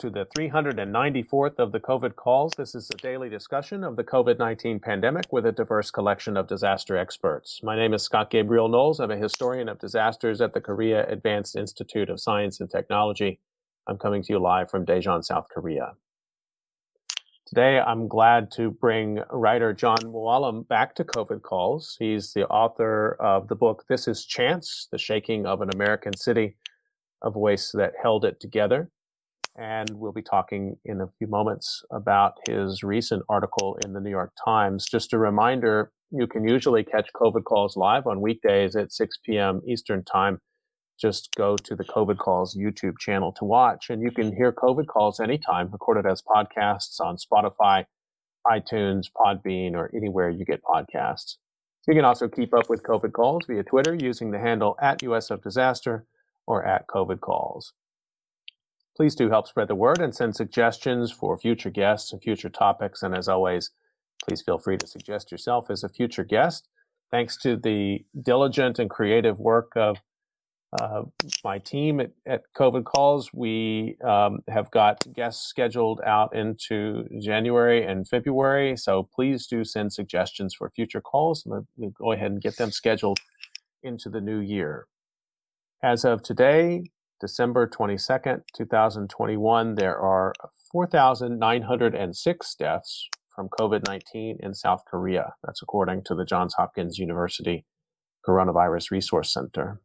To the 394th of the COVID calls. This is a daily discussion of the COVID 19 pandemic with a diverse collection of disaster experts. My name is Scott Gabriel Knowles. I'm a historian of disasters at the Korea Advanced Institute of Science and Technology. I'm coming to you live from Daejeon, South Korea. Today, I'm glad to bring writer John Mooallem back to COVID calls. He's the author of the book This is Chance The Shaking of an American City, a voice that held it together and we'll be talking in a few moments about his recent article in the New York Times. Just a reminder, you can usually catch COVID calls live on weekdays at 6 p.m. Eastern Time. Just go to the COVID Calls YouTube channel to watch, and you can hear COVID calls anytime, recorded as podcasts on Spotify, iTunes, Podbean, or anywhere you get podcasts. You can also keep up with COVID calls via Twitter using the handle at US of Disaster or at COVID Calls. Please do help spread the word and send suggestions for future guests and future topics. And as always, please feel free to suggest yourself as a future guest. Thanks to the diligent and creative work of uh, my team at, at, COVID Calls, we um, have got guests scheduled out into January and February. So please do send suggestions for future calls. And we'll go ahead and get them scheduled into the new year. As of today, December 22nd, 2021, there are 4,906 deaths from COVID 19 in South Korea. That's according to the Johns Hopkins University Coronavirus Resource Center.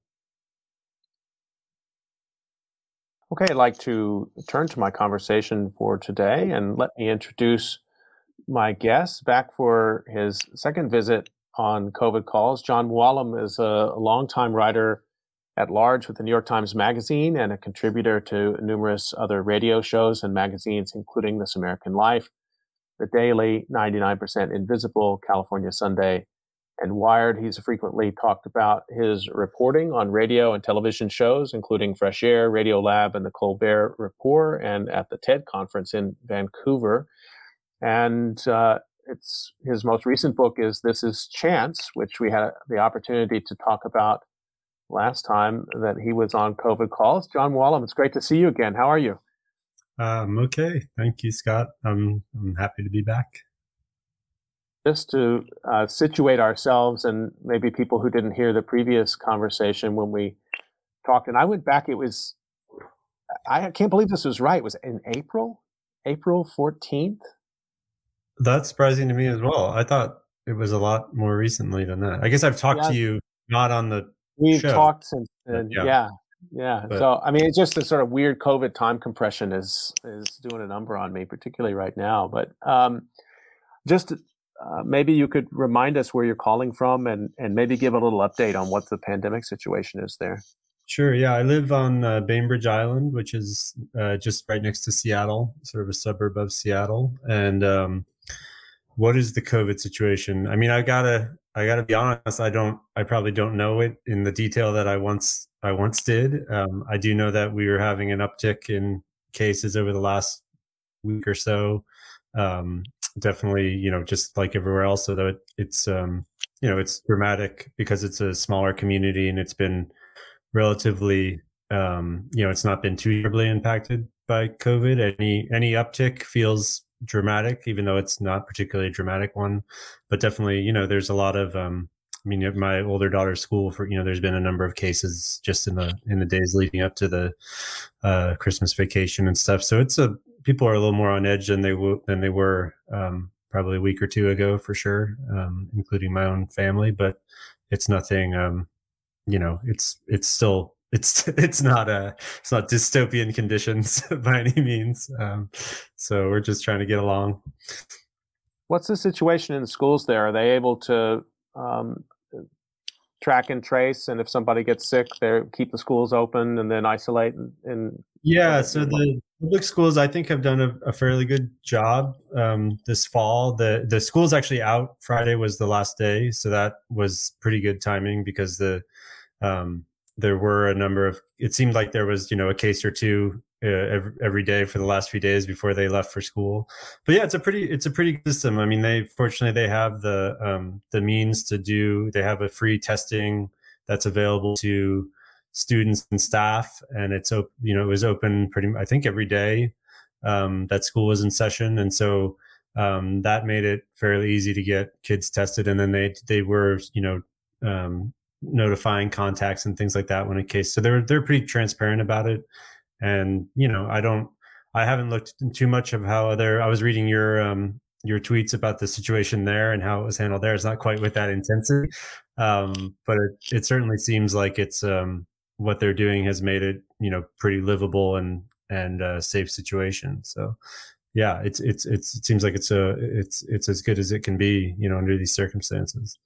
Okay, I'd like to turn to my conversation for today and let me introduce my guest back for his second visit on COVID calls. John Mooallem is a longtime writer at large with the New York Times Magazine and a contributor to numerous other radio shows and magazines, including This American Life, The Daily, 99% Invisible, California Sunday, and Wired. He's frequently talked about his reporting on radio and television shows, including Fresh Air, Radio Lab, and the Colbert Report, and at the TED conference in Vancouver. And uh, it's his most recent book is This Is Chance, which we had the opportunity to talk about last time that he was on COVID calls. John Mooallem, it's great to see you again. How are you? Um, okay. Thank you, Scott. I'm, I'm happy to be back. Just to uh, situate ourselves and maybe people who didn't hear the previous conversation when we talked, and I went back, it was, I can't believe this was right. It was in April, April 14th. That's surprising to me as well. I thought it was a lot more recently than that. I guess I've talked yeah. to you not on the We've show. talked since then. Yeah. yeah. Yeah. But, so I mean, it's just a sort of weird COVID time compression is is doing a number on me, particularly right now. But um, just uh, maybe you could remind us where you're calling from, and and maybe give a little update on what the pandemic situation is there. Sure. Yeah, I live on uh, Bainbridge Island, which is uh, just right next to Seattle, sort of a suburb of Seattle. And um, what is the COVID situation? I mean, I gotta I got to be honest. I don't. I probably don't know it in the detail that I once I once did. Um, I do know that we were having an uptick in cases over the last week or so. Um, definitely, you know, just like everywhere else. So that it's um, you know it's dramatic because it's a smaller community and it's been relatively um, you know it's not been too terribly impacted by COVID. Any any uptick feels dramatic, even though it's not particularly a dramatic one. But definitely, you know, there's a lot of. Um, I mean, my older daughter's school, for you know, there's been a number of cases just in the in the days leading up to the uh, Christmas vacation and stuff. So it's a people are a little more on edge than they w- than they were um, probably a week or two ago for sure, um, including my own family. But it's nothing. Um, you know, it's it's still it's it's not a it's not dystopian conditions by any means. Um, so we're just trying to get along. What's the situation in the schools there? Are they able to um, track and trace, and if somebody gets sick, they keep the schools open and then isolate and, and yeah. So the public schools, I think, have done a, a fairly good job um, this fall. the The school's actually out. Friday was the last day, so that was pretty good timing because the um, there were a number of it seemed like there was you know a case or two uh, every, every day for the last few days before they left for school. But yeah it's a pretty it's a pretty system. I mean they fortunately they have the um, the means to do they have a free testing that's available to students and staff and it's open you know it was open pretty i think every day um, that school was in session, and so um, that made it fairly easy to get kids tested. And then they they were you know um, notifying contacts and things like that when a case. So they're they're pretty transparent about it. And you know, I don't I haven't looked too much of how other. I was reading your um, your tweets about the situation there and how it was handled there. It's not quite with that intensity, um, but it, it certainly seems like it's um, what they're doing has made it you know pretty livable and and uh, safe situation. So yeah, it's it's it's it seems like it's a it's it's as good as it can be you know under these circumstances.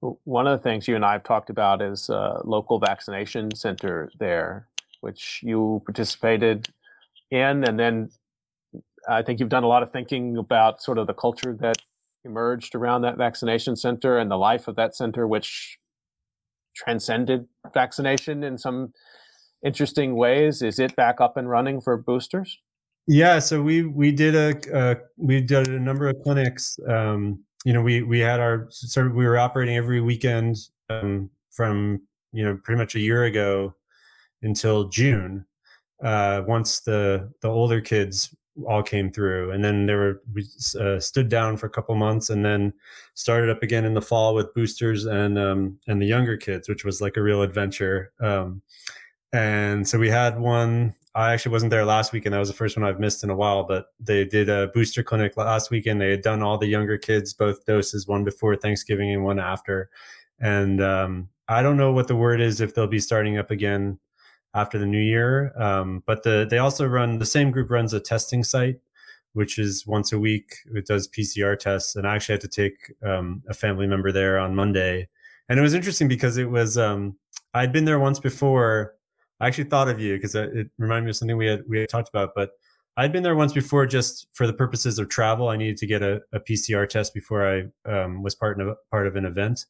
One of the things you and I have talked about is a local vaccination center there, which you participated in, and then I think you've done a lot of thinking about sort of the culture that emerged around that vaccination center and the life of that center, which transcended vaccination in some interesting ways. Is it back up and running for boosters? Yeah, so we we did a uh, we did a number of clinics. Um, you know, we we had our we were operating every weekend um, from you know pretty much a year ago until June. Uh, once the the older kids all came through, and then there were we uh, stood down for a couple months, and then started up again in the fall with boosters and um, and the younger kids, which was like a real adventure. Um, and so we had one I actually wasn't there last weekend. That was the first one I've missed in a while, but they did a booster clinic last weekend. They had done all the younger kids, both doses, one before Thanksgiving and one after. And um, I don't know what the word is if they'll be starting up again after the new year. Um, but the, they also run the same group runs a testing site, which is once a week. It does PCR tests, and I actually had to take um, a family member there on Monday, and it was interesting because it was um, I'd been there once before I actually thought of you because it reminded me of something we had we had talked about. But I'd been there once before, just for the purposes of travel. I needed to get a, a PCR test before I um, was part of part of an event,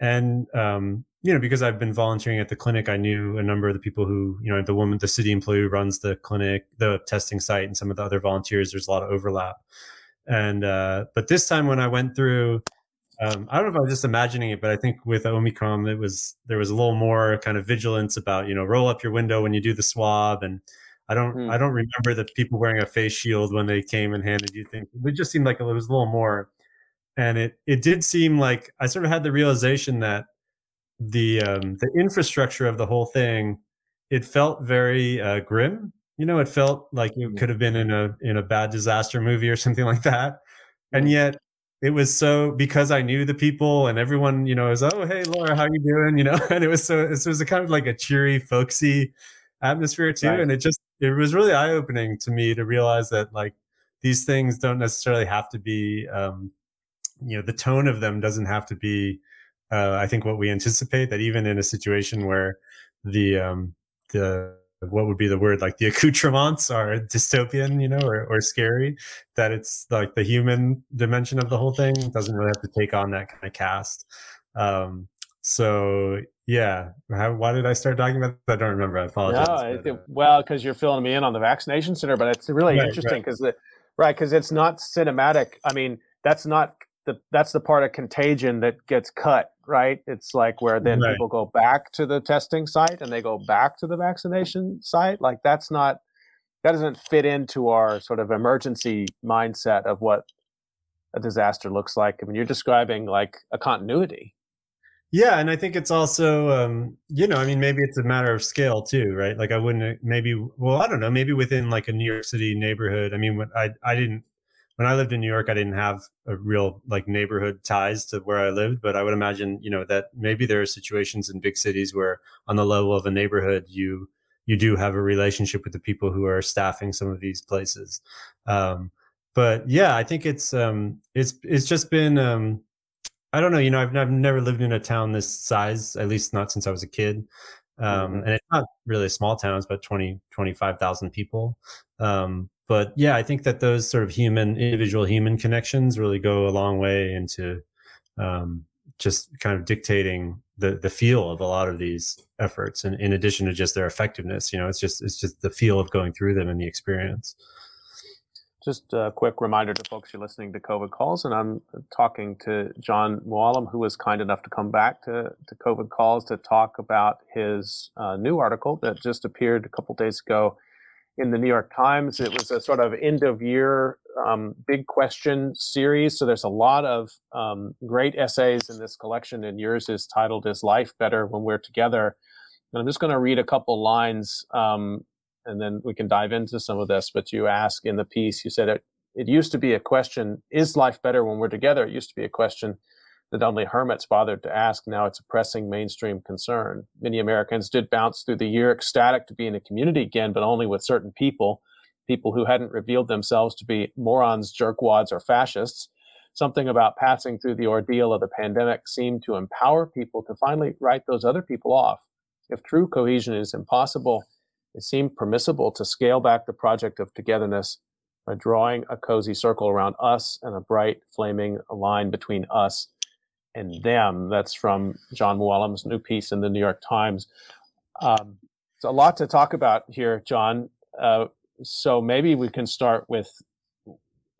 and um, you know because I've been volunteering at the clinic, I knew a number of the people who you know the woman, the city employee who runs the clinic, the testing site, and some of the other volunteers. There's a lot of overlap, and uh, but this time when I went through um, I don't know if I was just imagining it, but I think with Omicron, it was there was a little more kind of vigilance about you know roll up your window when you do the swab, and I don't mm. I don't remember the people wearing a face shield when they came and handed you things. It just seemed like it was a little more, and it it did seem like I sort of had the realization that the um, the infrastructure of the whole thing it felt very uh, grim. You know, it felt like it hmm. could have been in a in a bad disaster movie or something like that, and hmm. yet it was so because I knew the people and everyone, you know, was oh hey Laura, how you doing? You know, and it was so it was a kind of like a cheery, folksy atmosphere too, right. and it just it was really eye opening to me to realize that like these things don't necessarily have to be, um, you know, the tone of them doesn't have to be. Uh, I think what we anticipate that even in a situation where the um, the what would be the word like the accoutrements are dystopian you know or, or scary that it's like the human dimension of the whole thing doesn't really have to take on that kind of cast. Um so yeah How, why did i start talking about that i don't remember. I apologize no, but, uh, well because you're filling me in on the vaccination center but it's really right, interesting because right. the right because it's not cinematic. I mean that's not the that's the part of contagion that gets cut right? It's like where then right. people go back to the testing site and they go back to the vaccination site like that's not that doesn't fit into our sort of emergency mindset of what a disaster looks like. I mean you're describing like a continuity. Yeah and i think it's also um you know i mean maybe it's a matter of scale too right? Like i wouldn't maybe well i don't know maybe within like a new york city neighborhood i mean i i didn't when I lived in New York, I didn't have a real like neighborhood ties to where I lived, but I would imagine, you know, that maybe there are situations in big cities where on the level of a neighborhood, you, you do have a relationship with the people who are staffing some of these places. Um, but yeah, I think it's, um, it's, it's just been, um, I don't know, you know, I've, I've never lived in a town this size, at least not since I was a kid. Um, mm-hmm. and it's not really small towns, but about 20, 25,000 people. Um, but yeah, I think that those sort of human, individual human connections really go a long way into um, just kind of dictating the the feel of a lot of these efforts, and in addition to just their effectiveness, you know, it's just it's just the feel of going through them and the experience. Just a quick reminder to folks you're listening to COVID calls, and I'm talking to John Mooallem, who was kind enough to come back to, to COVID calls to talk about his uh, new article that just appeared a couple days ago in the New York Times. It was a sort of end of year um, big question series. So there's a lot of um, great essays in this collection, and yours is titled "Is Life Better When We're Together?" And I'm just going to read a couple lines, um, and then we can dive into some of this. But you ask in the piece, you said it. It used to be a question: Is life better when we're together? It used to be a question that only hermits bothered to ask. Now it's a pressing mainstream concern. Many Americans did bounce through the year ecstatic to be in a community again, but only with certain people, people who hadn't revealed themselves to be morons, jerkwads, or fascists. Something about passing through the ordeal of the pandemic seemed to empower people to finally write those other people off. If true cohesion is impossible, it seemed permissible to scale back the project of togetherness by drawing a cozy circle around us and a bright, flaming line between us and them. That's from John Mooallem's new piece in the New York Times. Um, it's a lot to talk about here, John. Uh, so maybe we can start with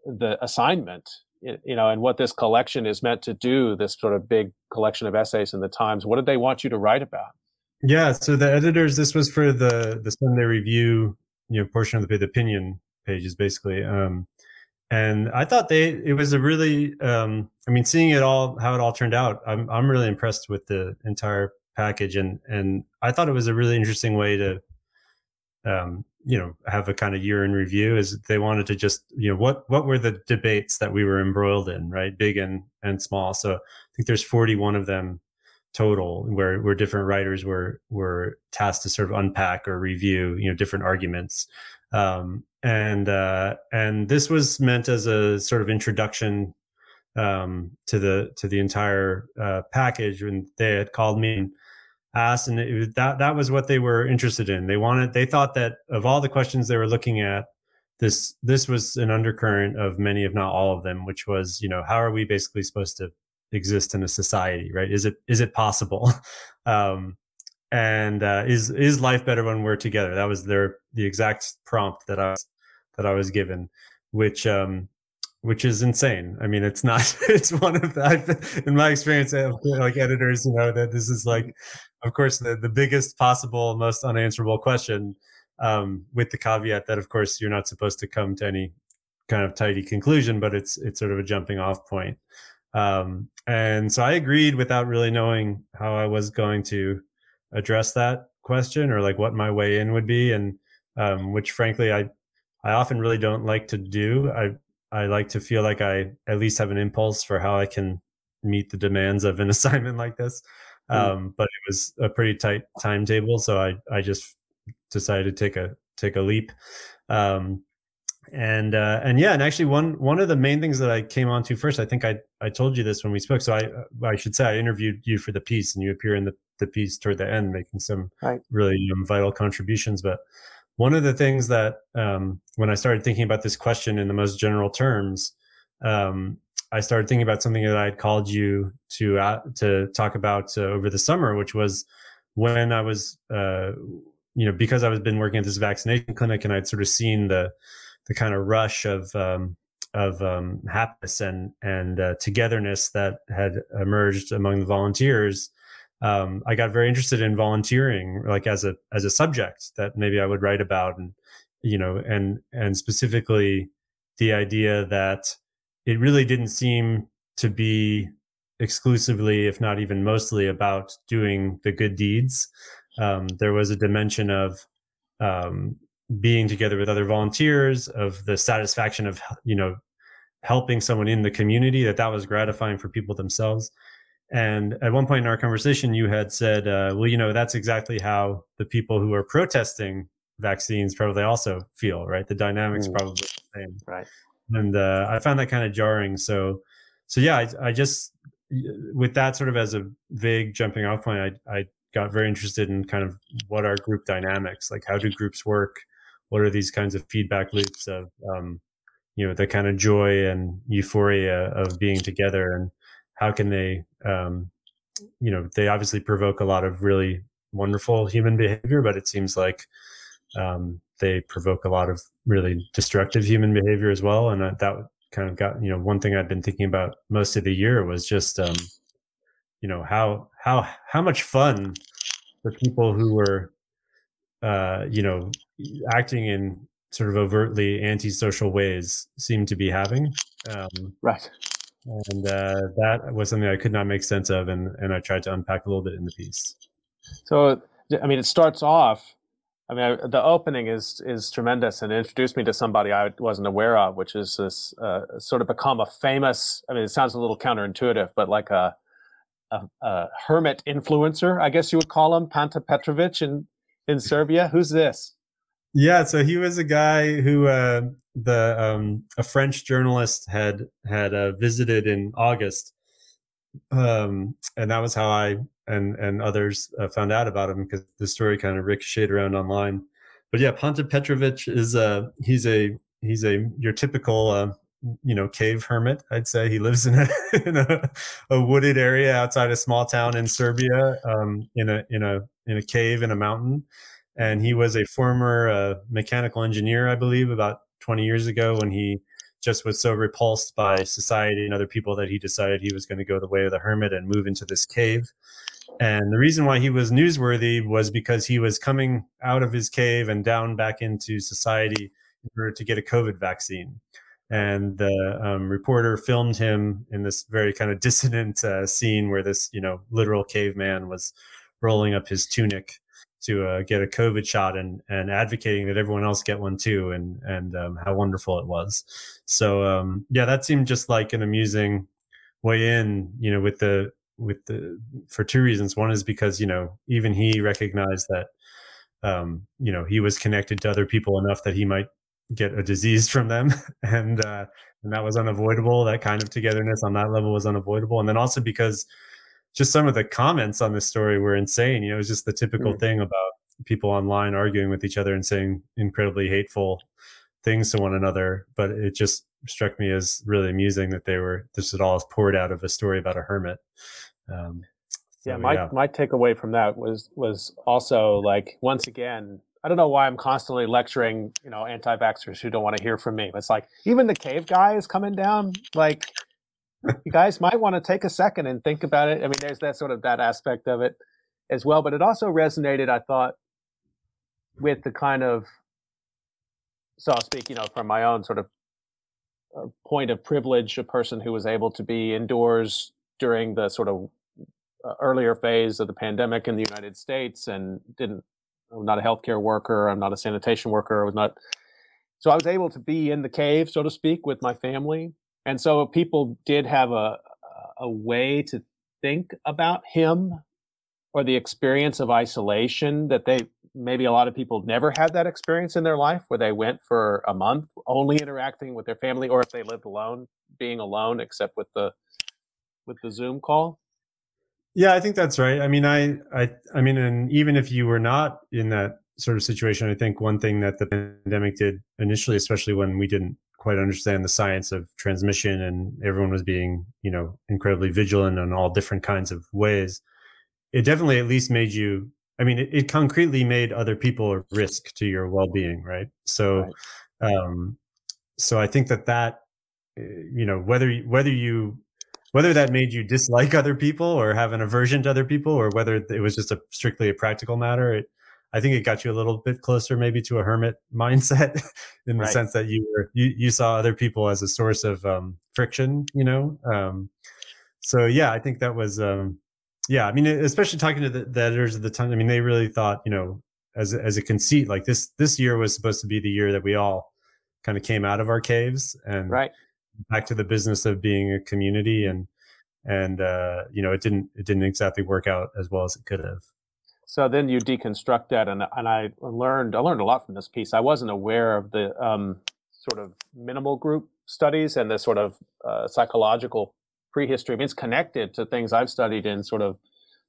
the assignment, you know, and what this collection is meant to do. This sort of big collection of essays in the Times. What did they want you to write about? Yeah, so the editors. This was for the the Sunday Review, you know, portion of the, the opinion pages, basically. Um, and I thought they it was a really um, I mean seeing it all how it all turned out I'm I'm really impressed with the entire package. And and I thought it was a really interesting way to um, you know have a kind of year in review is they wanted to just you know what what were the debates that we were embroiled in right? Big and and small. So I think there's 41 of them total where where different writers were were tasked to sort of unpack or review you know different arguments. Um, and uh, and this was meant as a sort of introduction um, to the to the entire uh, package when they had called me and asked and that that was what they were interested in. They wanted they thought that of all the questions they were looking at this this was an undercurrent of many if not all of them which was you know how are we basically supposed to exist in a society right? Is it is it possible? Um, and uh, is is life better when we're together? That was their the exact prompt that i was that i was given which um which is insane. I mean it's not it's one of the I've, in my experience like editors you know that this is like of course the, the biggest possible most unanswerable question um, with the caveat that of course you're not supposed to come to any kind of tidy conclusion but it's it's sort of a jumping off point. Um, and so i agreed without really knowing how i was going to address that question or like what my way in would be and um, which frankly i i often really don't like to do. I i like to feel like i at least have an impulse for how i can meet the demands of an assignment like this. Mm. um, but it was a pretty tight timetable so i i just decided to take a take a leap. Um, and uh, and yeah, and actually one one of the main things that I came on to first, I think I I told you this when we spoke. So I I should say I interviewed you for the piece, and you appear in the the piece toward the end, making some right. really um, vital contributions. But one of the things that um, when I started thinking about this question in the most general terms, um, I started thinking about something that I had called you to uh, to talk about uh, over the summer, which was when I was uh, you know because I was been working at this vaccination clinic and I'd sort of seen the the kind of rush of um, of um, happiness and and uh, togetherness that had emerged among the volunteers. Um, I got very interested in volunteering, like as a as a subject that maybe I would write about, and you know, and and specifically the idea that it really didn't seem to be exclusively, if not even mostly, about doing the good deeds. Um, there was a dimension of um, being together with other volunteers of the satisfaction of you know helping someone in the community that that was gratifying for people themselves. And at one point in our conversation you had said uh, well you know that's exactly how the people who are protesting vaccines probably also feel right? The dynamics mm. probably the same. Right. And uh, i found that kind of jarring. So so yeah I, I just with that sort of as a vague jumping off point I, I got very interested in kind of what are group dynamics like how do groups work what are these kinds of feedback loops of um, you know the kind of joy and euphoria of being together and how can they um, you know they obviously provoke a lot of really wonderful human behavior but it seems like um, they provoke a lot of really destructive human behavior as well and that kind of got you know one thing i've been thinking about most of the year was just um, you know how how how much fun the people who were uh, you know, acting in sort of overtly antisocial ways seem to be having. Um, right. And uh, that was something I could not make sense of, and, and I tried to unpack a little bit in the piece. So, I mean, it starts off. I mean, I, the opening is is tremendous, and introduced me to somebody I wasn't aware of, which is this uh, sort of become a famous. I mean, it sounds a little counterintuitive, but like a a, a hermit influencer, I guess you would call him, Panta Petrovic in in Serbia. Who's this? Yeah, so he was a guy who uh, the um, a French journalist had had uh, visited in August, um, and that was how I and and others uh, found out about him because the story kind of ricocheted around online. But yeah, Panta Petrovic is a he's a he's a your typical uh, you know cave hermit. I'd say he lives in a in a, a wooded area outside a small town in Serbia, um, in a in a in a cave in a mountain and he was a former uh, mechanical engineer, I believe, about 20 years ago when he just was so repulsed by society and other people that he decided he was going to go the way of the hermit and move into this cave. And the reason why he was newsworthy was because he was coming out of his cave and down back into society in order to get a COVID vaccine. And the um, reporter filmed him in this very kind of dissonant uh, scene where this, you know, literal caveman was rolling up his tunic to uh, get a COVID shot and and advocating that everyone else get one too, and and um, how wonderful it was. So um, yeah, that seemed just like an amusing way in, you know, with the with the for two reasons. One is because you know even he recognized that um, you know he was connected to other people enough that he might get a disease from them, and uh, and that was unavoidable. That kind of togetherness on that level was unavoidable, and then also because just some of the comments on this story were insane. You know, it was just the typical mm. thing about people online arguing with each other and saying incredibly hateful things to one another. But it just struck me as really amusing that they were this had all poured out of a story about a hermit. Um, so, yeah, my yeah. my takeaway from that was was also like once again. I don't know why I'm constantly lecturing, you know, anti-vaxxers who don't want to hear from me. It's like even the cave guy is coming down. Like you guys might want to take a second and think about it. I mean, there's that sort of that aspect of it as well, but it also resonated, I thought, with the kind of, so I'll speak, you know, from my own sort of uh, point of privilege, a person who was able to be indoors during the sort of uh, earlier phase of the pandemic in the United States and didn't, I'm not a healthcare worker, I'm not a sanitation worker, I was not, so I was able to be in the cave, so to speak, with my family and so people did have a a way to think about him or the experience of isolation that they maybe a lot of people never had that experience in their life where they went for a month only interacting with their family or if they lived alone being alone except with the with the zoom call yeah i think that's right i mean i i i mean and even if you were not in that sort of situation i think one thing that the pandemic did initially especially when we didn't quite understand the science of transmission and everyone was being you know incredibly vigilant in all different kinds of ways it definitely at least made you i mean it, it concretely made other people a risk to your well-being right so right. um so i think that that eh, you know whether whether you whether that made you dislike other people or have an aversion to other people or whether it was just a strictly a practical matter it I think it got you a little bit closer, maybe to a hermit mindset, in the right. sense that you were you you saw other people as a source of um, friction. You know, um, so yeah, I think that was um, yeah. I mean, especially talking to the, the editors at the time. I mean, they really thought you know as as a conceit like this this year was supposed to be the year that we all kind of came out of our caves and right back to the business of being a community and and uh, you know it didn't it didn't exactly work out as well as it could have so then you deconstruct that, and and I learned I learned a lot from this piece. I wasn't aware of the um, sort of minimal group studies and the sort of uh, psychological prehistory. I mean, it's connected to things I've studied in sort of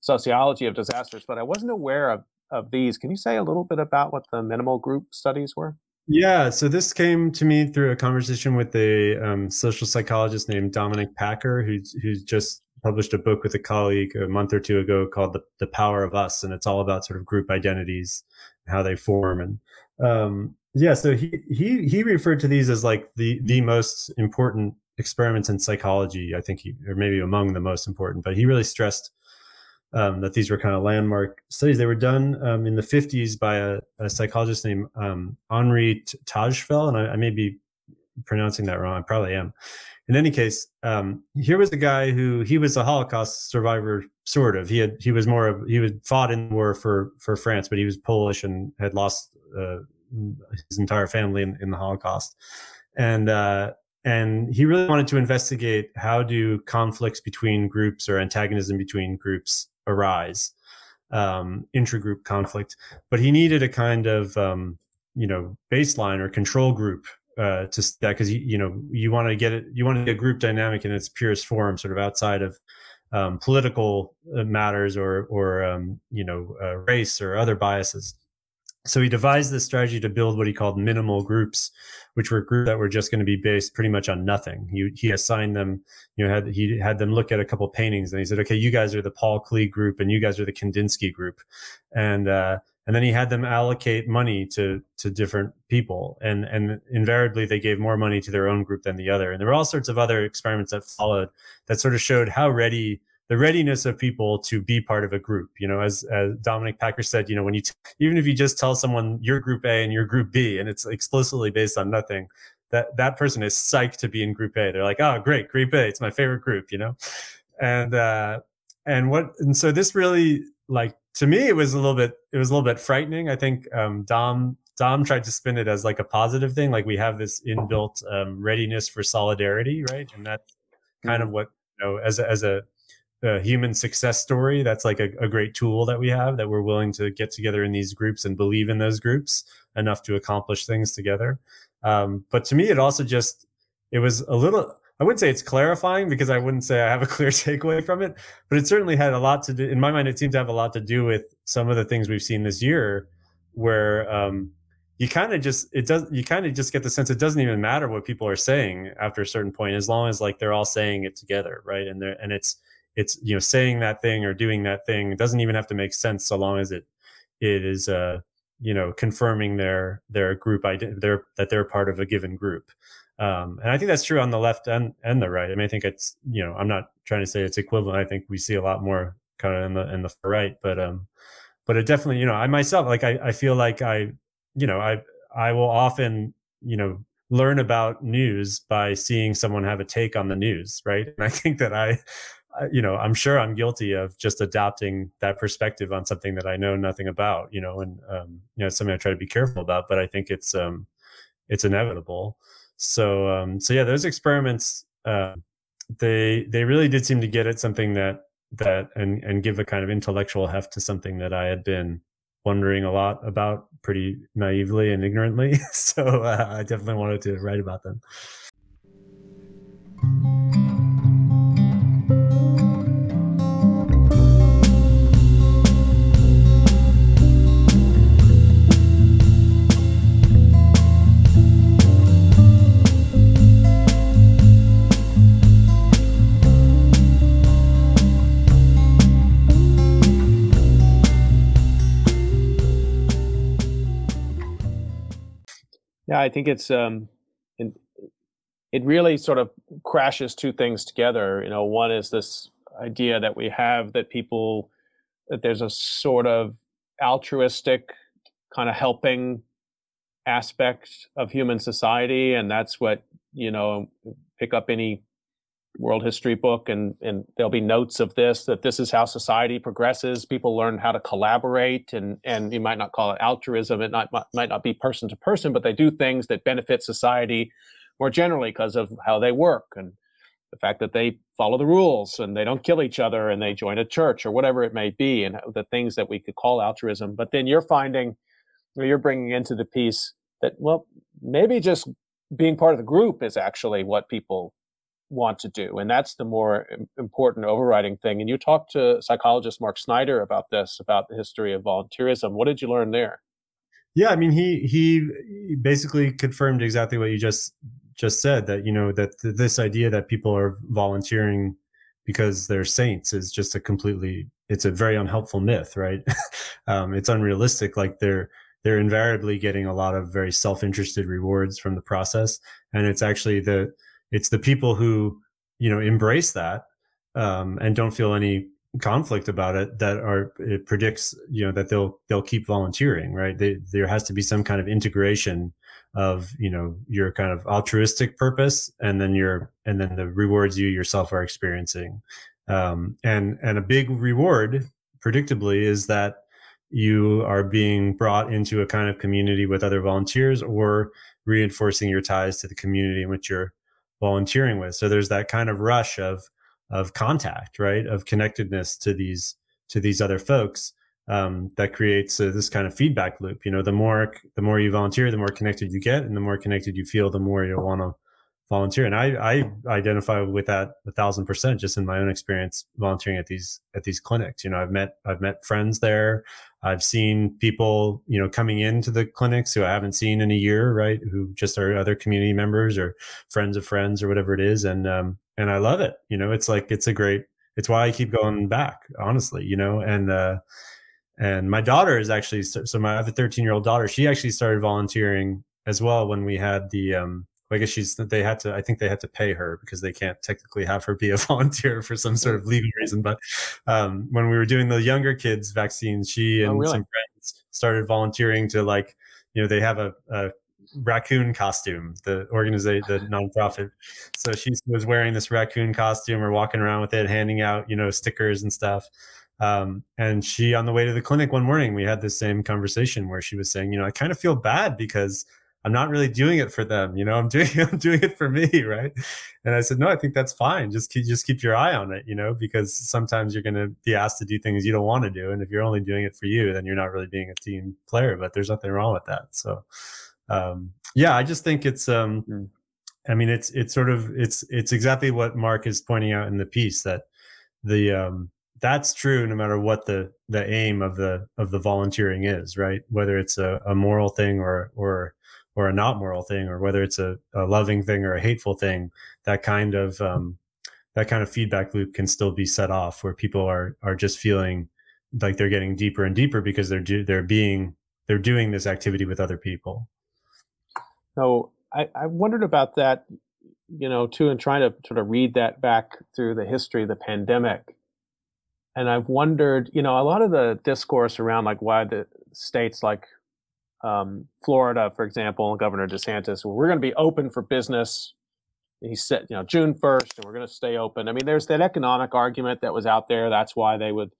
sociology of disasters, but I wasn't aware of of these. Can you say a little bit about what the minimal group studies were? Yeah, so this came to me through a conversation with a um, social psychologist named Dominic Packer, who's who's just published a book with a colleague a month or two ago called the, the power of us and it's all about sort of group identities and how they form and um, yeah so he he he referred to these as like the the most important experiments in psychology i think he or maybe among the most important but he really stressed um, that these were kind of landmark studies. They were done um, in the 50s by a, a psychologist named um, Henri Tajfel, and I, I, may be pronouncing that wrong. I probably am. In any case, um, here was a guy who he was a Holocaust survivor, sort of. He had he was more of he was fought in war for for France, but he was Polish and had lost uh, his entire family in, in the Holocaust, and uh, and he really wanted to investigate how do conflicts between groups or antagonism between groups arise, um, intragroup conflict. But he needed a kind of um, you know baseline or control group uh, to that because you you know you want to get it you want to get group dynamic in its purest form, sort of outside of um, political uh, matters or or um, you know uh, race or other biases. So he devised this strategy to build what he called minimal groups, which were groups that were just going to be based pretty much on nothing. He, he assigned them, you know, had he had them look at a couple paintings, and he said, "Okay, you guys are the Paul Klee group, and you guys are the Kandinsky group," and uh, and then he had them allocate money to to different people, and and invariably they gave more money to their own group than the other. And there were all sorts of other experiments that followed that sort of showed how ready the readiness of people to be part of a group. You know, as, as Dominic Packer said, you know, when you t- even if you just tell someone you're Group A and you're Group B, and it's explicitly based on nothing, that that person is psyched to be in Group A. They're like, oh, great, Group A, it's my favorite group. You know, and uh, and what and so this really like to me it was a little bit it was a little bit frightening. I think um, Dom Dom tried to spin it as like a positive thing, like we have this inbuilt um, readiness for solidarity, right? And that's kind of mm-hmm. what you know as a, as a a human success story that's like a, a, great tool that we have that we're willing to get together in these groups and believe in those groups enough to accomplish things together. Um, but to me it also just it was a little i wouldn't say it's clarifying because i wouldn't say i have a clear takeaway from it but it certainly had a lot to do in my mind it seemed to have a lot to do with some of the things we've seen this year where um, you kind of just it does you kind of just get the sense it doesn't even matter what people are saying after a certain point as long as like they're all saying it together right and they're and it's it's you know saying that thing or doing that thing doesn't even have to make sense so long as it it is uh you know confirming their their group idea their that they're part of a given group um, and I think that's true on the left and and the right. I mean, I think it's you know I'm not trying to say it's equivalent. I think we see a lot more kind of in the in the right, but um, but it definitely you know I myself like I I feel like I you know I I will often you know learn about news by seeing someone have a take on the news, right? And I think that I you know, I'm sure I'm guilty of just adopting that perspective on something that I know nothing about, you know, and um, you know, it's something I try to be careful about, but I think it's um, it's inevitable. So um, so yeah, those experiments uh, they they really did seem to get at something that that and and give a kind of intellectual heft to something that I had been wondering a lot about pretty naively and ignorantly. so uh, I definitely wanted to write about them. Yeah, I think it's um, it really sort of crashes two things together. You know, one is this idea that we have that people that there's a sort of altruistic kind of helping aspect of human society, and that's what you know. Pick up any world history book and and there'll be notes of this that this is how society progresses. People learn how to collaborate and and you might not call it altruism it not, might not be person to person but they do things that benefit society more generally because of how they work and the fact that they follow the rules and they don't kill each other and they join a church or whatever it may be and the things that we could call altruism. But then you're finding you're bringing into the piece that well maybe just being part of the group is actually what people want to do. And that's the more important overriding thing. And you talked to psychologist Mark Snyder about this, about the history of volunteerism. What did you learn there? Yeah, I mean, he he basically confirmed exactly what you just just said that you know that th- this idea that people are volunteering because they're saints is just a completely it's a very unhelpful myth, right? um, it's unrealistic. Like they're they're invariably getting a lot of very self-interested rewards from the process, and it's actually the it's the people who you know embrace that um, and don't feel any conflict about it that are it predicts you know that they'll they'll keep volunteering right? They, there has to be some kind of integration of you know your kind of altruistic purpose and then your and then the rewards you yourself are experiencing. Um, and and a big reward predictably is that you are being brought into a kind of community with other volunteers or reinforcing your ties to the community in which you're volunteering with so there's that kind of rush of of contact, right? Of connectedness to these to these other folks um, that creates uh, this kind of feedback loop. You know, the more the more you volunteer, the more connected you get, and the more connected you feel, the more you'll want to volunteer. And I I identify with that a thousand percent just in my own experience volunteering at these at these clinics. You know, I've met I've met friends there. I've seen people, you know, coming into the clinics who I haven't seen in a year, right? Who just are other community members or friends of friends or whatever it is. And um, and I love it. You know, it's like it's a great. It's why I keep going back, honestly. You know, and uh, and my daughter is actually so. My I have a 13 year old daughter. She actually started volunteering as well when we had the. Um, I guess she's. They had to. I think they had to pay her because they can't technically have her be a volunteer for some sort of legal reason. But um, when we were doing the younger kids vaccines, she oh, and oh, really? some friends started volunteering to like. You know, they have a, a raccoon costume, the organization, the nonprofit. So she was wearing this raccoon costume or walking around with it, handing out, you know, stickers and stuff. Um, and she, on the way to the clinic one morning, we had this same conversation where she was saying, you know, I kind of feel bad because I'm not really doing it for them. You know, I'm doing, I'm doing it for me. Right. And I said, no, I think that's fine. Just keep, just keep your eye on it, you know, because sometimes you're going to be asked to do things you don't want to do. And if you're only doing it for you, then you're not really being a team player, but there's nothing wrong with that. So, um, yeah, I just think it's. Um, mm. I mean, it's it's sort of it's it's exactly what Mark is pointing out in the piece that the um, that's true no matter what the the aim of the of the volunteering is, right? Whether it's a, a moral thing or or or a not moral thing, or whether it's a, a loving thing or a hateful thing, that kind of um, that kind of feedback loop can still be set off where people are are just feeling like they're getting deeper and deeper because they're do, they're being they're doing this activity with other people. So I, I wondered about that, you know, too, and trying to sort of read that back through the history of the pandemic. And I've wondered, you know, a lot of the discourse around like why the states like um, Florida, for example, Governor DeSantis, we're going to be open for business. He said, you know, June 1st, and we're going to stay open. I mean, there's that economic argument that was out there. That's why they would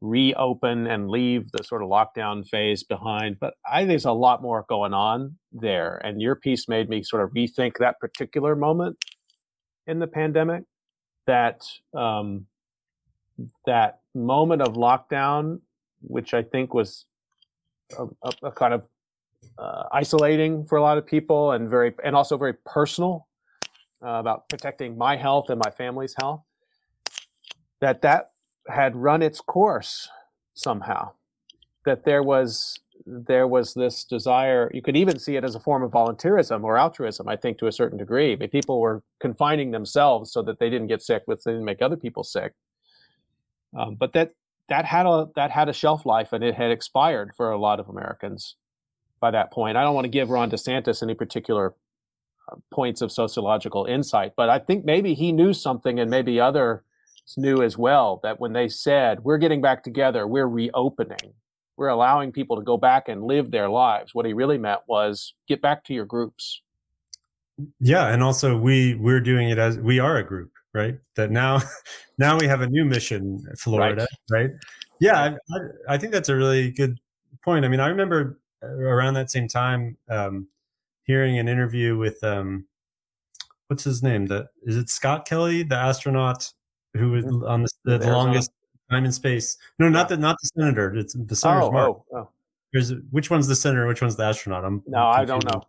reopen and leave the sort of lockdown phase behind. But I think there's a lot more going on there. And your piece made me sort of rethink that particular moment in the pandemic. That um, that moment of lockdown, which I think was a, a, kind of uh, isolating for a lot of people and very and also very personal uh, about protecting my health and my family's health. That that had run its course somehow that there was there was this desire you could even see it as a form of volunteerism or altruism i think to a certain degree but people were confining themselves so that they didn't get sick but they didn't make other people sick um, but that that had a that had a shelf life and it had expired for a lot of americans by that point i don't want to give ron desantis any particular uh, points of sociological insight but i think maybe he knew something and maybe other knew as well that when they said, we're getting back together, we're reopening, we're allowing people to go back and live their lives, what he really meant was get back to your groups. Yeah. And also we, we're doing it as we are a group, right? That now, now we have a new mission, Florida, right? right? Yeah. I, I, think that's a really good point. I mean, I remember uh, around that same time, um, hearing an interview with, um, what's his name? The, is it Scott Kelly, the astronaut who was mm-hmm. on the, the, the longest time in space. No, not the not the senator. It's the senator's oh, Mark. Oh, oh. There's which one's the senator, which one's the astronaut? I'm no, I don't know.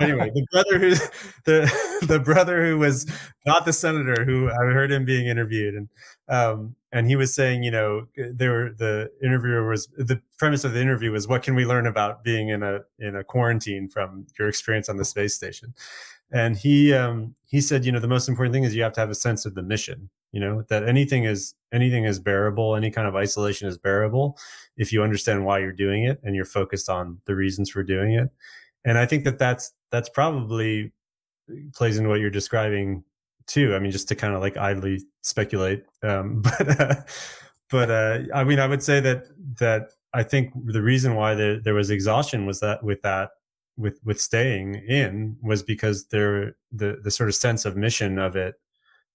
Anyway, the brother who the the brother who was not the senator, who I heard him being interviewed, and um, and he was saying, you know, there the interviewer was the premise of the interview was, what can we learn about being in a in a quarantine from your experience on the space station? And he um, he said, you know, the most important thing is you have to have a sense of the mission you know that anything is anything is bearable any kind of isolation is bearable if you understand why you're doing it and you're focused on the reasons for doing it and i think that that's that's probably plays into what you're describing too. I mean just to kind of like idly speculate um, but uh, but uh, I mean, I would say that that I think the reason why there, there was exhaustion was that with that with with staying in was because there the the sort of sense of mission of it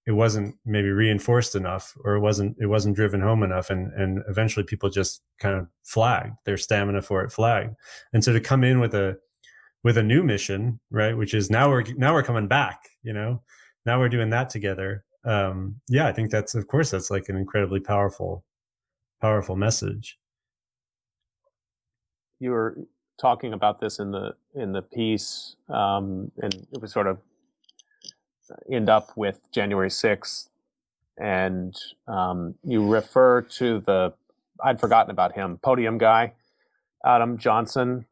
it wasn't maybe reinforced enough or it wasn't it wasn't driven home enough and and eventually people just kind of flagged. Their stamina for it flagged. And so to come in with a with a new mission right? Which is now we're now we're coming back you know? Now we're doing that together. Um yeah i think that's of course that's like an incredibly powerful powerful message. You were talking about this in the in the piece um and it was sort of end up with January 6th, and um, you refer to the, I'd forgotten about him, podium guy, Adam Johnson,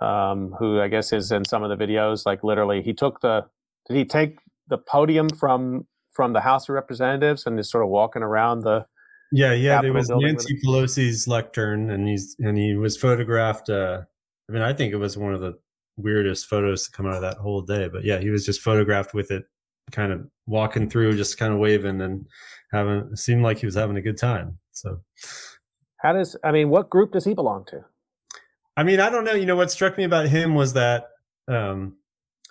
um, who I guess is in some of the videos. Like literally, he took the, did he take the podium from from the House of Representatives and is sort of walking around the? Yeah, yeah. There was Nancy Pelosi's lectern, and he's and he was photographed. Uh, I mean, I think it was one of the weirdest photos to come out of that whole day. But yeah, he was just photographed with it kind of walking through, just kind of waving and having seemed like he was having a good time. So, how does I mean, what group does he belong to? I mean, I don't know. You know, what struck me about him was that, um,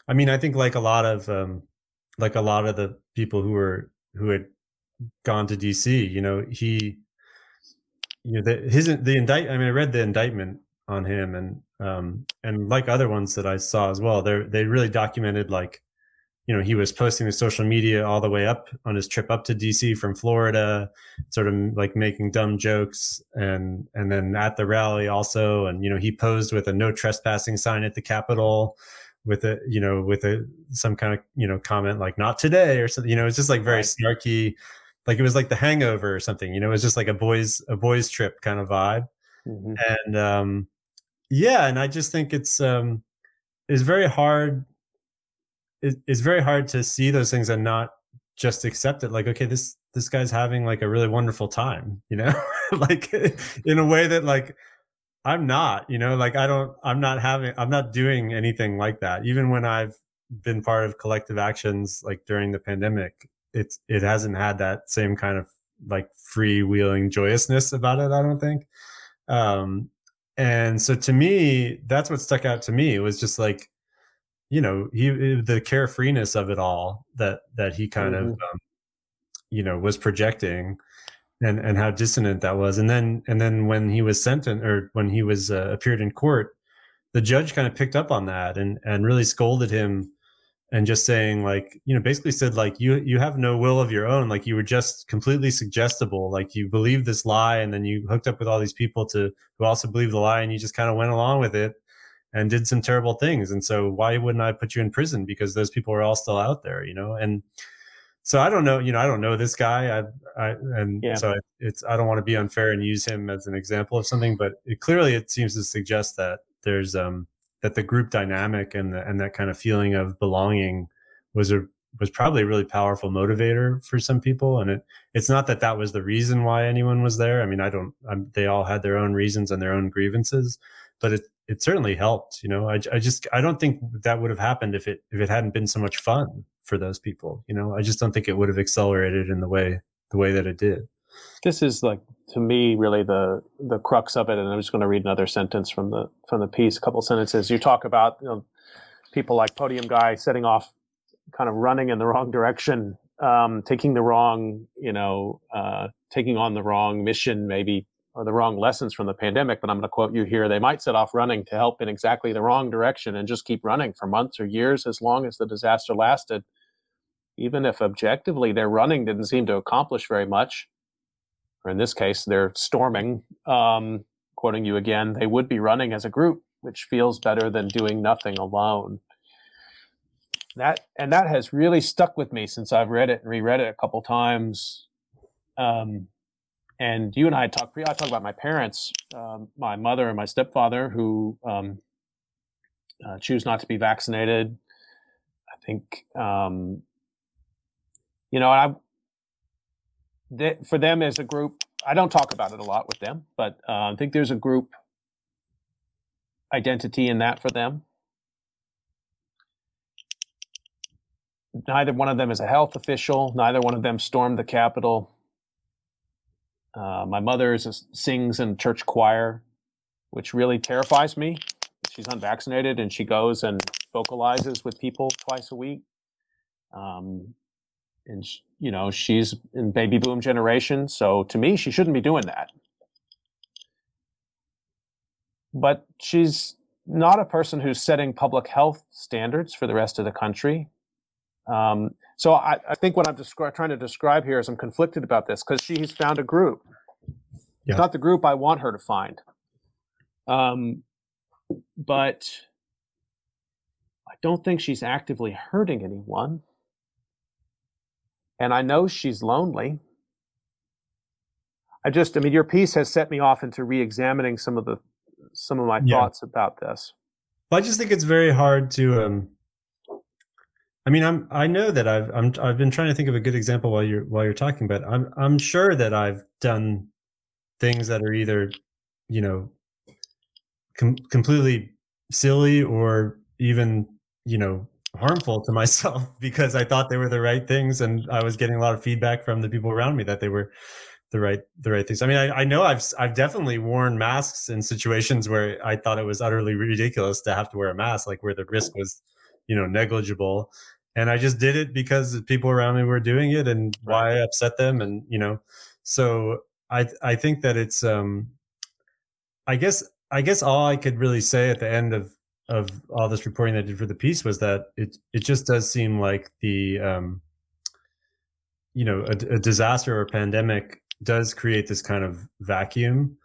I mean, I think like a lot of um, like a lot of the people who were who had gone to DC, you know, he, you know, the, his the indict. I mean, I read the indictment on him, and um, and like other ones that I saw as well, they they really documented like you know, he was posting to social media all the way up on his trip up to DC from Florida, sort of like making dumb jokes, and and then at the rally also, and you know, he posed with a no trespassing sign at the Capitol, with a you know with a some kind of you know comment like not today or something. You know, it's just like very snarky, like it was like The Hangover or something. You know, it was just like a boys a boys trip kind of vibe, mm-hmm. and um, yeah, and I just think it's um, it's very hard it, it's very hard to see those things and not just accept it like okay this this guy's having like a really wonderful time you know? Like in a way that like i'm not you know? Like i don't i'm not having i'm not doing anything like that. Even when i've been part of collective actions like during the pandemic it's it hasn't had that same kind of like freewheeling joyousness about it i don't think. Um and so to me that's what stuck out to me was just like you know he eh, the carefreeness of it all that that he kind mm-hmm. of um, you know was projecting and and how dissonant that was. And then and then when he was sentenced or when he was uh, appeared in court the judge kind of picked up on that and and really scolded him and just saying like you know basically said like you you have no will of your own. Like you were just completely suggestible. Like you believed this lie and then you hooked up with all these people to who also believe the lie and you just kind of went along with it and did some terrible things. And so why wouldn't I put you in prison? Because those people are all still out there, you know? And so I don't know, you know, I don't know this guy. I, I and yeah. so it's, I don't want to be unfair and use him as an example of something, but it, clearly it seems to suggest that there's, um, that the group dynamic and the, and that kind of feeling of belonging was a, was probably a really powerful motivator for some people. And it, it's not that that was the reason why anyone was there. I mean, I don't, I'm, they all had their own reasons and their own grievances, but it, it certainly helped. You know, I, I just I don't think that would have happened if it if it hadn't been so much fun for those people. You know, I just don't think it would have accelerated in the way the way that it did. This is like to me really the the crux of it, and I'm just going to read another sentence from the from the piece. A couple sentences. You talk about you know, people like Podium Guy setting off, kind of running in the wrong direction, um, taking the wrong, you know, uh, taking on the wrong mission, maybe or the wrong lessons from the pandemic, but I'm going to quote you here. They might set off running to help in exactly the wrong direction and just keep running for months or years as long as the disaster lasted. Even if objectively their running didn't seem to accomplish very much, or in this case, they're storming, um, quoting you again, they would be running as a group, which feels better than doing nothing alone. That and that has really stuck with me since I've read it and reread it a couple times. Um, and you and I talked. I talked about my parents, um, my mother and my stepfather, who um, uh, choose not to be vaccinated. I think, um, you know, I for them as a group. I don't talk about it a lot with them, but uh, I think there's a group identity in that for them. Neither one of them is a health official. Neither one of them stormed the Capitol Uh, my mother a, sings in church choir, which really terrifies me. She's unvaccinated and she goes and vocalizes with people twice a week. Um, and sh- you know she's in baby boom generation, so to me she shouldn't be doing that. But she's not a person who's setting public health standards for the rest of the country. Um, so I, I, think what I'm descri- trying to describe here is I'm conflicted about this because she's found a group. Yeah. It's not the group I want her to find. Um, but I don't think she's actively hurting anyone. And I know she's lonely. I just, I mean, your piece has set me off into re-examining some of the some of my Yeah. thoughts about this. Well, I just think it's very hard to. Um, I mean, I'm. I know that I've. I'm. I've been trying to think of a good example while you're while you're talking, but I'm. I'm sure that I've done things that are either, you know, com- completely silly or even, you know, harmful to myself because I thought they were the right things, and I was getting a lot of feedback from the people around me that they were the right the right things. I mean, I, I know I've I've definitely worn masks in situations where I thought it was utterly ridiculous to have to wear a mask, like where the risk was, you know, negligible. And I just did it because the people around me were doing it, and why I upset them, and you know, so I I think that it's um, I guess I guess all I could really say at the end of of all this reporting that I did for the piece was that it it just does seem like the um, you know a, a disaster or a pandemic does create this kind of vacuum.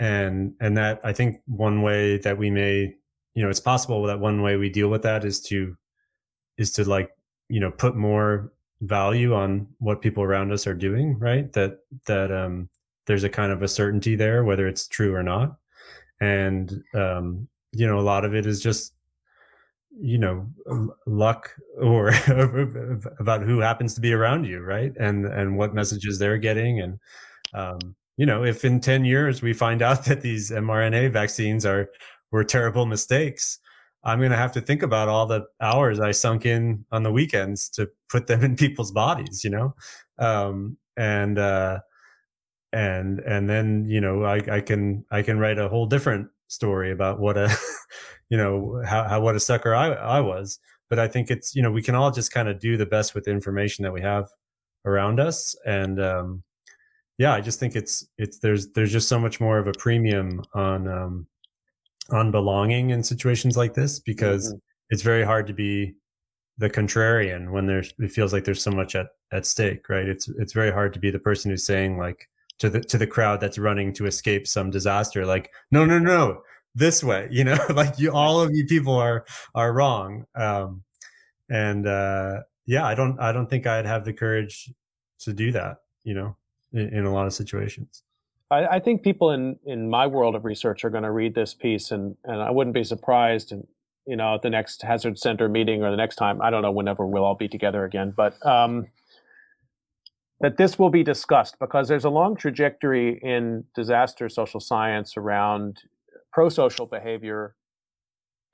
And and that i think one way that we may you know it's possible that one way we deal with that is to is to like you know put more value on what people around us are doing right? That that um there's a kind of a certainty there whether it's true or not. And um you know a lot of it is just you know luck or about who happens to be around you right? And and what messages they're getting. And um, you know if in 10 years we find out that these mrna vaccines are were terrible mistakes i'm going to have to think about all the hours i sunk in on the weekends to put them in people's bodies you know? Um, and uh, and and then you know I, I can i can write a whole different story about what a you know how, how what a sucker I, I was. But i think it's you know we can all just kind of do the best with the information that we have around us. And um yeah i just think it's it's there's there's just so much more of a premium on um on belonging in situations like this because Mhm. it's very hard to be the contrarian when there's it feels like there's so much at at stake right? It's it's very hard to be the person who's saying like to the to the crowd that's running to escape some disaster like no no no this way you know? Like you all of you people are are wrong. Um and uh yeah i don't i don't think i'd have the courage to do that you know in, in a lot of situations I, I think people in, in my world of research are going to read this piece, and, and I wouldn't be surprised, you know, at the next Hazard Center meeting or the next time, I don't know, whenever we'll all be together again, but um, that this will be discussed because there's a long trajectory in disaster social science around pro-social behavior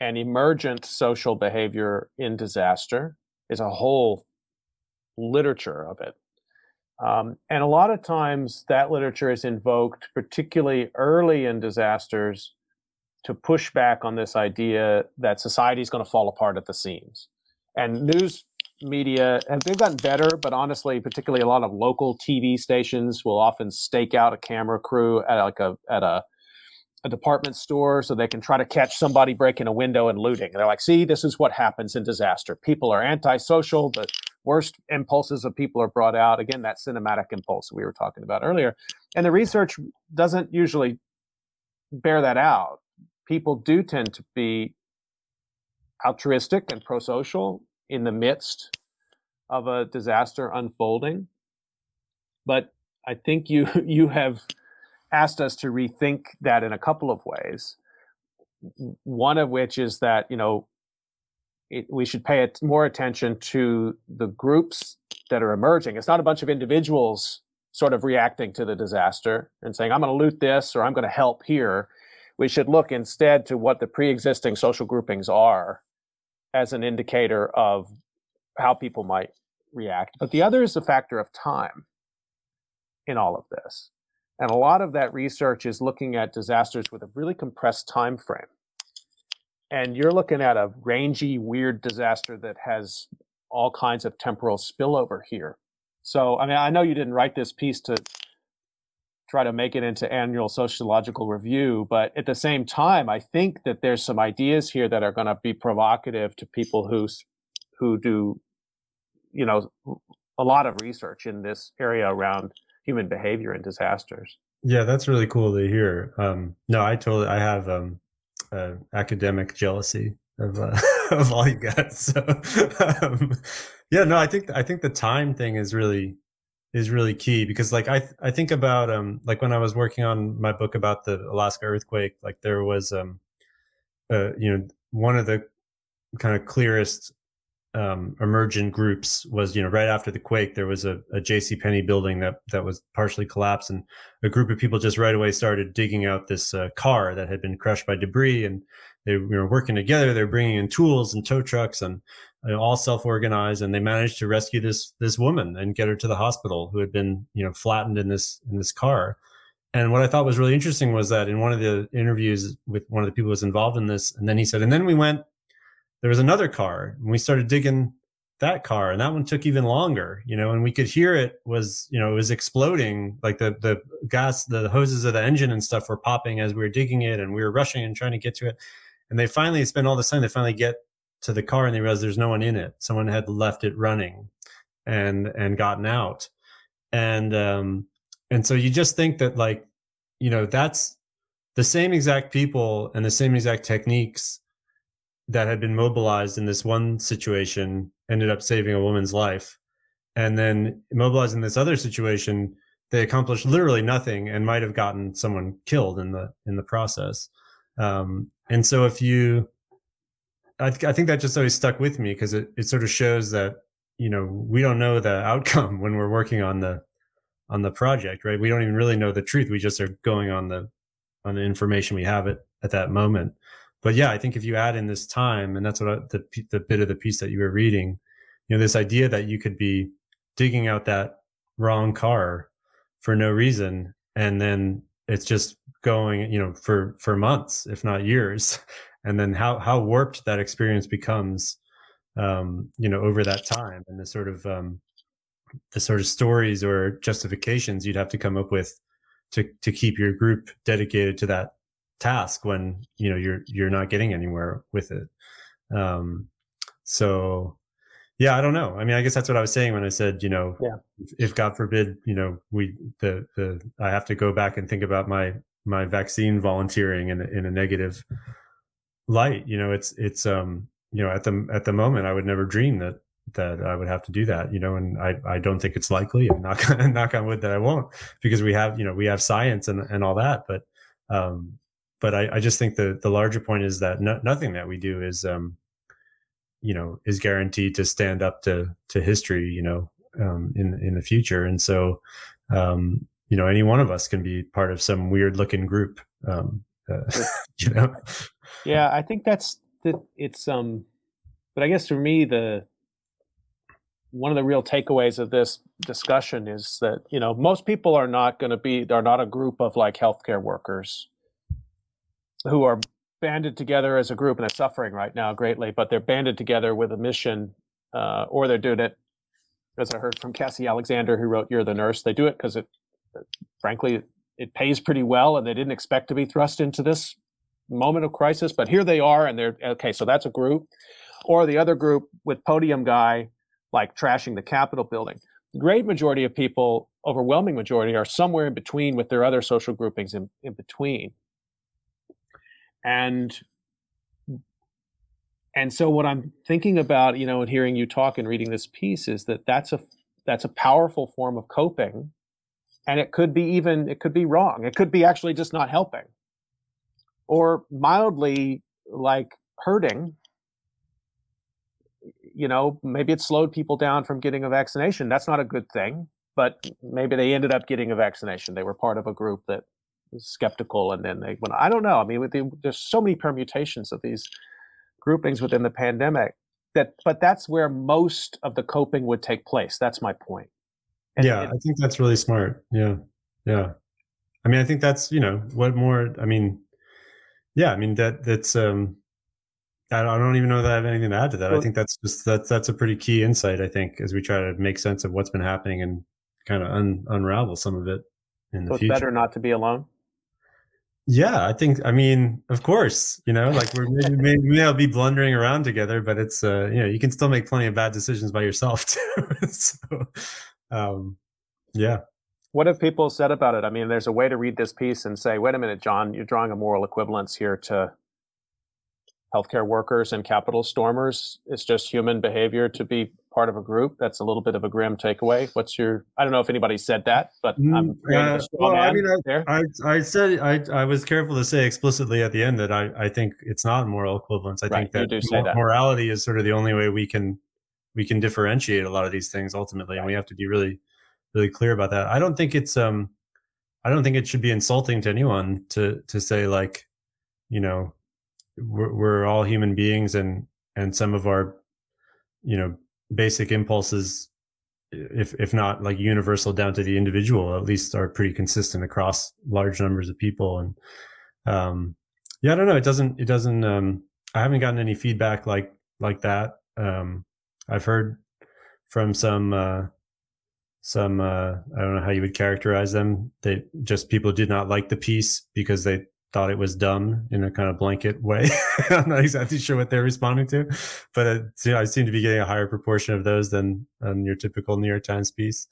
and emergent social behavior in disaster. Is a whole literature of it. Um, and a lot of times that literature is invoked, particularly early in disasters, to push back on this idea that society is going to fall apart at the seams. And news media, and they've gotten better, but honestly, particularly a lot of local TV stations will often stake out a camera crew at like a at a a department store so they can try to catch somebody breaking a window and looting. And they're like, see, this is what happens in disaster. People are antisocial. The worst impulses of people are brought out. Again, that cinematic impulse we were talking about earlier. And the research doesn't usually bear that out. People do tend to be altruistic and pro social in the midst of a disaster unfolding. But I think you you have asked us to rethink that in a couple of ways. One of which is that you know it, we should pay it more attention to the groups that are emerging. It's not a bunch of individuals sort of reacting to the disaster and saying, "I'm going to loot this" or "I'm going to help here." We should look instead to what the pre-existing social groupings are as an indicator of how people might react. But the other is the factor of time in all of this And a lot of that research is looking at disasters with a really compressed time frame. And you're looking at a rangy, weird disaster that has all kinds of temporal spillover here. So, I mean, I know you didn't write this piece to try to make it into annual sociological review, but at the same time, I think that there's some ideas here that are going to be provocative to people who who do, you know, a lot of research in this area around human behavior and disasters. Yeah, that's really cool to hear. Um, no, I totally, I have um, uh, academic jealousy of uh, of all you guys. So, um, yeah, no, I think I think the time thing is really is really key because like I I think about um like when I was working on my book about the Alaska earthquake, like there was um uh you know one of the kind of clearest um, emergent groups was you know right after the quake there was a, a J.C. Penney building that that was partially collapsed and a group of people just right away started digging out this uh, car that had been crushed by debris and they were working together they're bringing in tools and tow trucks and uh, all self-organized and they managed to rescue this this woman and get her to the hospital who had been you know flattened in this in this car and what I thought was really interesting was that in one of the interviews with one of the people who was involved in this, and then he said, and then we went there was another car and we started digging that car and that one took even longer you know and we could hear it was you know it was exploding like the the gas the hoses of the engine and stuff were popping as we were digging it and we were rushing and trying to get to it. And they finally spent all this time they finally get to the car and they realize there's no one in it. Someone had left it running and and gotten out. And um and so you just think that like you know that's the same exact people and the same exact techniques that had been mobilized in this one situation ended up saving a woman's life. And then mobilized in this other situation they accomplished literally nothing and might have gotten someone killed in the in the process. Um, and so if you I, th- I think that just always stuck with me because it, it sort of shows that you know we don't know the outcome when we're working on the on the project right? We don't even really know the truth. We just are going on the on the information we have at, at that moment but yeah, I think if you add in this time, and that's what I, the the bit of the piece that you were reading, you know, this idea that you could be digging out that wrong car for no reason, and then it's just going, you know, for for months, if not years, and then how how warped that experience becomes, um, you know, over that time, and the sort of um, the sort of stories or justifications you'd have to come up with to to keep your group dedicated to that task when you know you're you're not getting anywhere with it um so yeah i don't know i mean i guess that's what i was saying when i said you know yeah. if, if god forbid you know we the the i have to go back and think about my my vaccine volunteering in in a negative light you know it's it's um you know at the at the moment i would never dream that that I would have to do that, you know, and I, I don't think it's likely and knock, knock on wood that I won't because we have, you know, we have science and, and all that, but, um, but I, I, just think the the larger point is that no, nothing that we do is um, you know is guaranteed to stand up to to history you know um, in in the future. And so um, you know any one of us can be part of some weird looking group um, uh, you know? Yeah i think that's that it's um but i guess for me the one of the real takeaways of this discussion is that you know most people are not going to be are not a group of like healthcare workers who are banded together as a group and they're suffering right now greatly, but they're banded together with a mission, uh, or they're doing it, as I heard from Cassie Alexander, who wrote "You're the Nurse." They do it because it, frankly, it pays pretty well, and they didn't expect to be thrust into this moment of crisis, but here they are, and they're okay. So that's a group, or the other group with podium guy like trashing the Capitol building. The great majority of people, overwhelming majority, are somewhere in between with their other social groupings in, in between and and so what i'm thinking about you know and hearing you talk and reading this piece is that that's a that's a powerful form of coping. And it could be even it could be wrong. It could be actually just not helping. Or mildly like hurting. You know maybe it slowed people down from getting a vaccination. That's not a good thing but maybe they ended up getting a vaccination. They were part of a group that skeptical and then they went i don't know i mean the, there's so many permutations of these groupings within the pandemic that but that's where most of the coping would take place that's my point and, yeah and, i think that's really smart yeah yeah I mean, I think that's you know what more. I mean, yeah, I mean that that's um, I don't even know that I have anything to add to that. Well, I think that's just that's that's a pretty key insight. I think as we try to make sense of what's been happening and kind of un, unravel some of it in so the it's future. better not to be alone. Yeah, I think. I mean, of course, you know, like we're maybe, maybe we'll be blundering around together, but it's uh, you know, you can still make plenty of bad decisions by yourself too. so, um, yeah. What have people said about it? I mean, there's a way to read this piece and say, "Wait a minute, John, you're drawing a moral equivalence here to healthcare workers and capital stormers. It's just human behavior to be part of a group. That's a little bit of a grim takeaway. What's your? I don't know if anybody said that, but I'm uh, well, I mean, I, I, I, said I, I was careful to say explicitly at the end that I, I think it's not moral equivalence. I right, think that, that, morality is sort of the only way we can we can differentiate a lot of these things ultimately, right. and we have to be really really clear about that. I don't think it's um I don't think it should be insulting to anyone to to say like, you know, we're, we're all human beings and and some of our you know basic impulses if if not like universal down to the individual at least are pretty consistent across large numbers of people. And um yeah i don't know. It doesn't it doesn't um i haven't gotten any feedback like like that. Um i've heard from some uh some uh i don't know how you would characterize them. They just people did not like the piece because they thought it was dumb in a kind of blanket way. I'm not exactly sure what they're responding to, but it, you know, I seem to be getting a higher proportion of those than, your typical New York Times piece.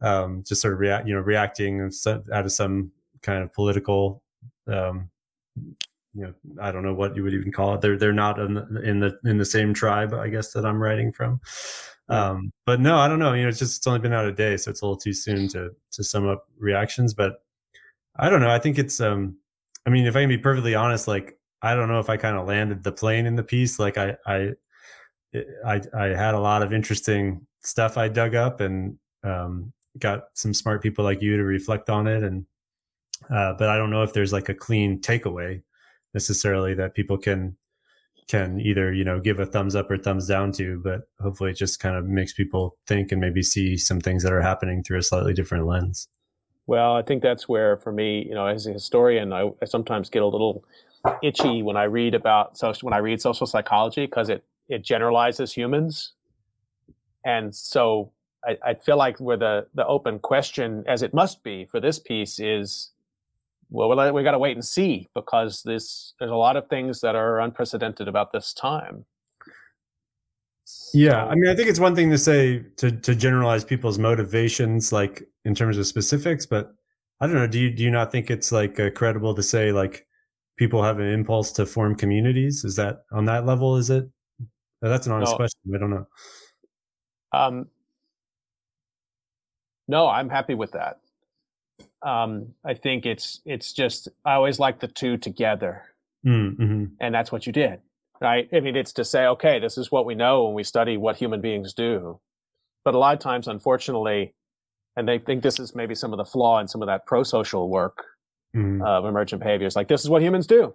Um, just sort of react, you know, reacting out of some kind of political, um, you know, I don't know what you would even call it. They're they're not in the in the, in the same tribe, I guess, that I'm writing from. Um, but no, I don't know. You know, it's just it's only been out a day, so it's a little too soon to to sum up reactions. But I don't know. I think it's um I mean, if I can be perfectly honest, like I don't know if I kind of landed the plane in the piece. Like I, I, I, I had a lot of interesting stuff I dug up and um, got some smart people like you to reflect on it. And uh, but I don't know if there's like a clean takeaway necessarily that people can can either you know give a thumbs up or thumbs down to. But hopefully, it just kind of makes people think and maybe see some things that are happening through a slightly different lens. Well, I think that's where, for me, you know, as a historian, I, I sometimes get a little itchy when I read about social when I read social psychology because it it generalizes humans, and so I, I feel like where the the open question, as it must be for this piece, is well, we, got to wait and see because this there's a lot of things that are unprecedented about this time. Yeah, I mean, I think it's one thing to say to to generalize people's motivations, like in terms of specifics, but I don't know. Do you do you not think it's like uh, credible to say like people have an impulse to form communities? Is that on that level? Is it? That's an honest no. question. I don't know. Um, no, I'm happy with that. Um, I think it's it's just I always like the two together, mm, mm-hmm. and that's what you did right? I mean, it's to say, okay, this is what we know when we study what human beings do. But a lot of times, unfortunately, and they think this is maybe some of the flaw in some of that pro-social work mm-hmm. of emergent behaviors. Like, this is what humans do.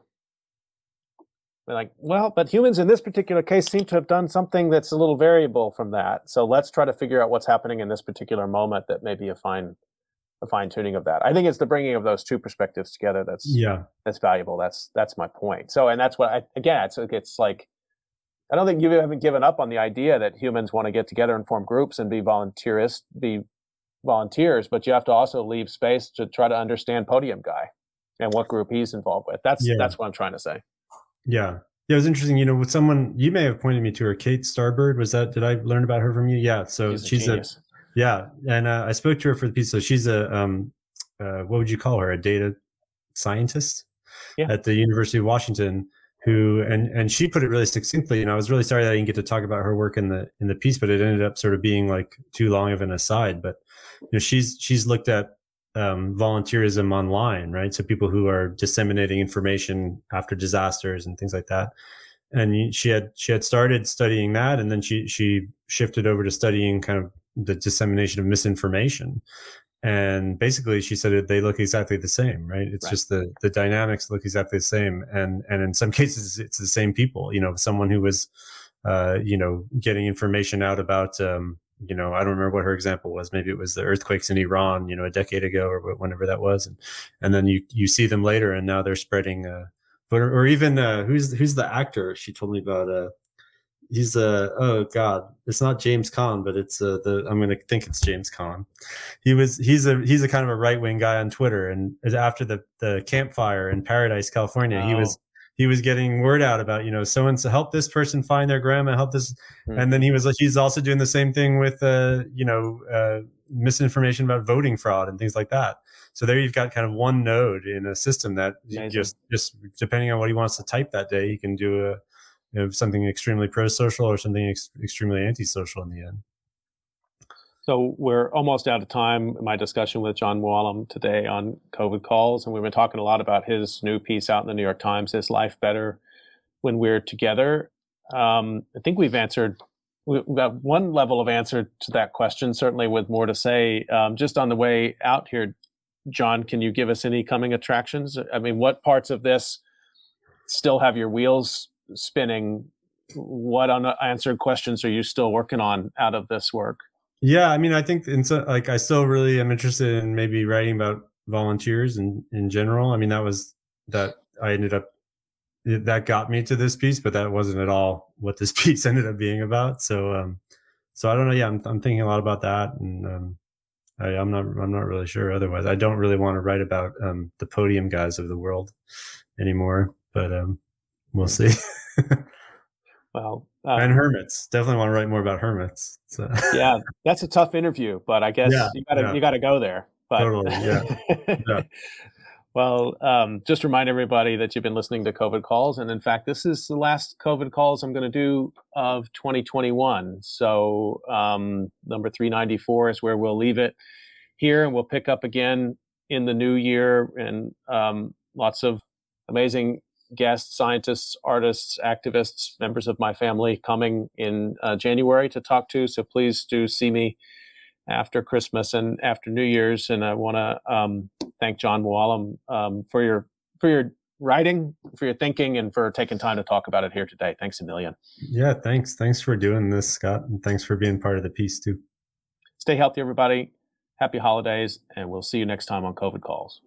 They're like, well, but humans in this particular case seem to have done something that's a little variable from that. So let's try to figure out what's happening in this particular moment that may be a fine the fine tuning of that. I think it's the bringing of those two perspectives together that's yeah that's valuable. That's that's my point. So and that's what I again it's it's like I don't think you haven't given up on the idea that humans want to get together and form groups and be volunteerists, be volunteers, but you have to also leave space to try to understand Podium Guy and what group he's involved with. That's yeah. that's what I'm trying to say. Yeah. Yeah, it was interesting. You know, with someone you may have pointed me to her, Kate Starbird. Was that? Did I learn about her from you? Yeah. So she's, she's a, yeah, and uh, I spoke to her for the piece. So she's a um, uh, what would you call her? A data scientist yeah. at the University of Washington. Who and and she put it really succinctly. And I was really sorry that I didn't get to talk about her work in the in the piece, but it ended up sort of being like too long of an aside. But you know, she's she's looked at um, volunteerism online, right? So people who are disseminating information after disasters and things like that. And she had she had started studying that, and then she she shifted over to studying kind of the dissemination of misinformation and basically she said they look exactly the same right it's right. just the the dynamics look exactly the same and and in some cases it's the same people you know someone who was uh you know getting information out about um you know, I don't remember what her example was. Maybe it was the earthquakes in Iran, you know, a decade ago or whenever that was, and and then you you see them later, and now they're spreading. Uh, but or even uh, who's who's the actor she told me about? Uh, he's a oh god it's not james Caan, but it's uh, the i'm gonna think it's james Caan. he was he's a he's a kind of a right-wing guy on twitter and after the the campfire in paradise california oh. he was he was getting word out about you know so and so help this person find their grandma help this mm-hmm. and then he was like he's also doing the same thing with uh you know uh misinformation about voting fraud and things like that so there you've got kind of one node in a system that Amazing. just just depending on what he wants to type that day he can do a you know, something extremely pro-social or something ex- extremely anti-social in the end. So we're almost out of time. My discussion with John Mooallem today on COVID calls, and we've been talking a lot about his new piece out in the New York Times, "Is Life Better When We're Together?" Um, I think we've answered. We've got one level of answer to that question, certainly with more to say. Um, just on the way out here, John, can you give us any coming attractions? I mean, what parts of this still have your wheels spinning what unanswered questions are you still working on out of this work? Yeah i mean i think in so, like i still really am interested in maybe writing about volunteers in in general. I mean that was that i ended up that got me to this piece but that wasn't at all what this piece ended up being about. So um so i don't know. Yeah i'm, I'm thinking a lot about that and um I, i'm not i'm not really sure otherwise. I don't really want to write about um the podium guys of the world anymore but um we'll see well, um, and hermits definitely want to write more about hermits. So. yeah, that's a tough interview, but I guess yeah, you gotta yeah. you gotta go there. But, totally, yeah. yeah. well, um, just remind everybody that you've been listening to COVID calls, and in fact, this is the last COVID calls I'm going to do of 2021. So um, number 394 is where we'll leave it here, and we'll pick up again in the new year, and um, lots of amazing guests, scientists, artists, activists, members of my family coming in uh, January to talk to. So please do see me after Christmas and after New Year's. And I want to um, thank John Mooallem um, for your for your writing, for your thinking, and for taking time to talk about it here today. Thanks a million. Yeah, thanks. Thanks for doing this, Scott, and thanks for being part of the piece too. Stay healthy, everybody. Happy holidays, and we'll see you next time on COVID Calls.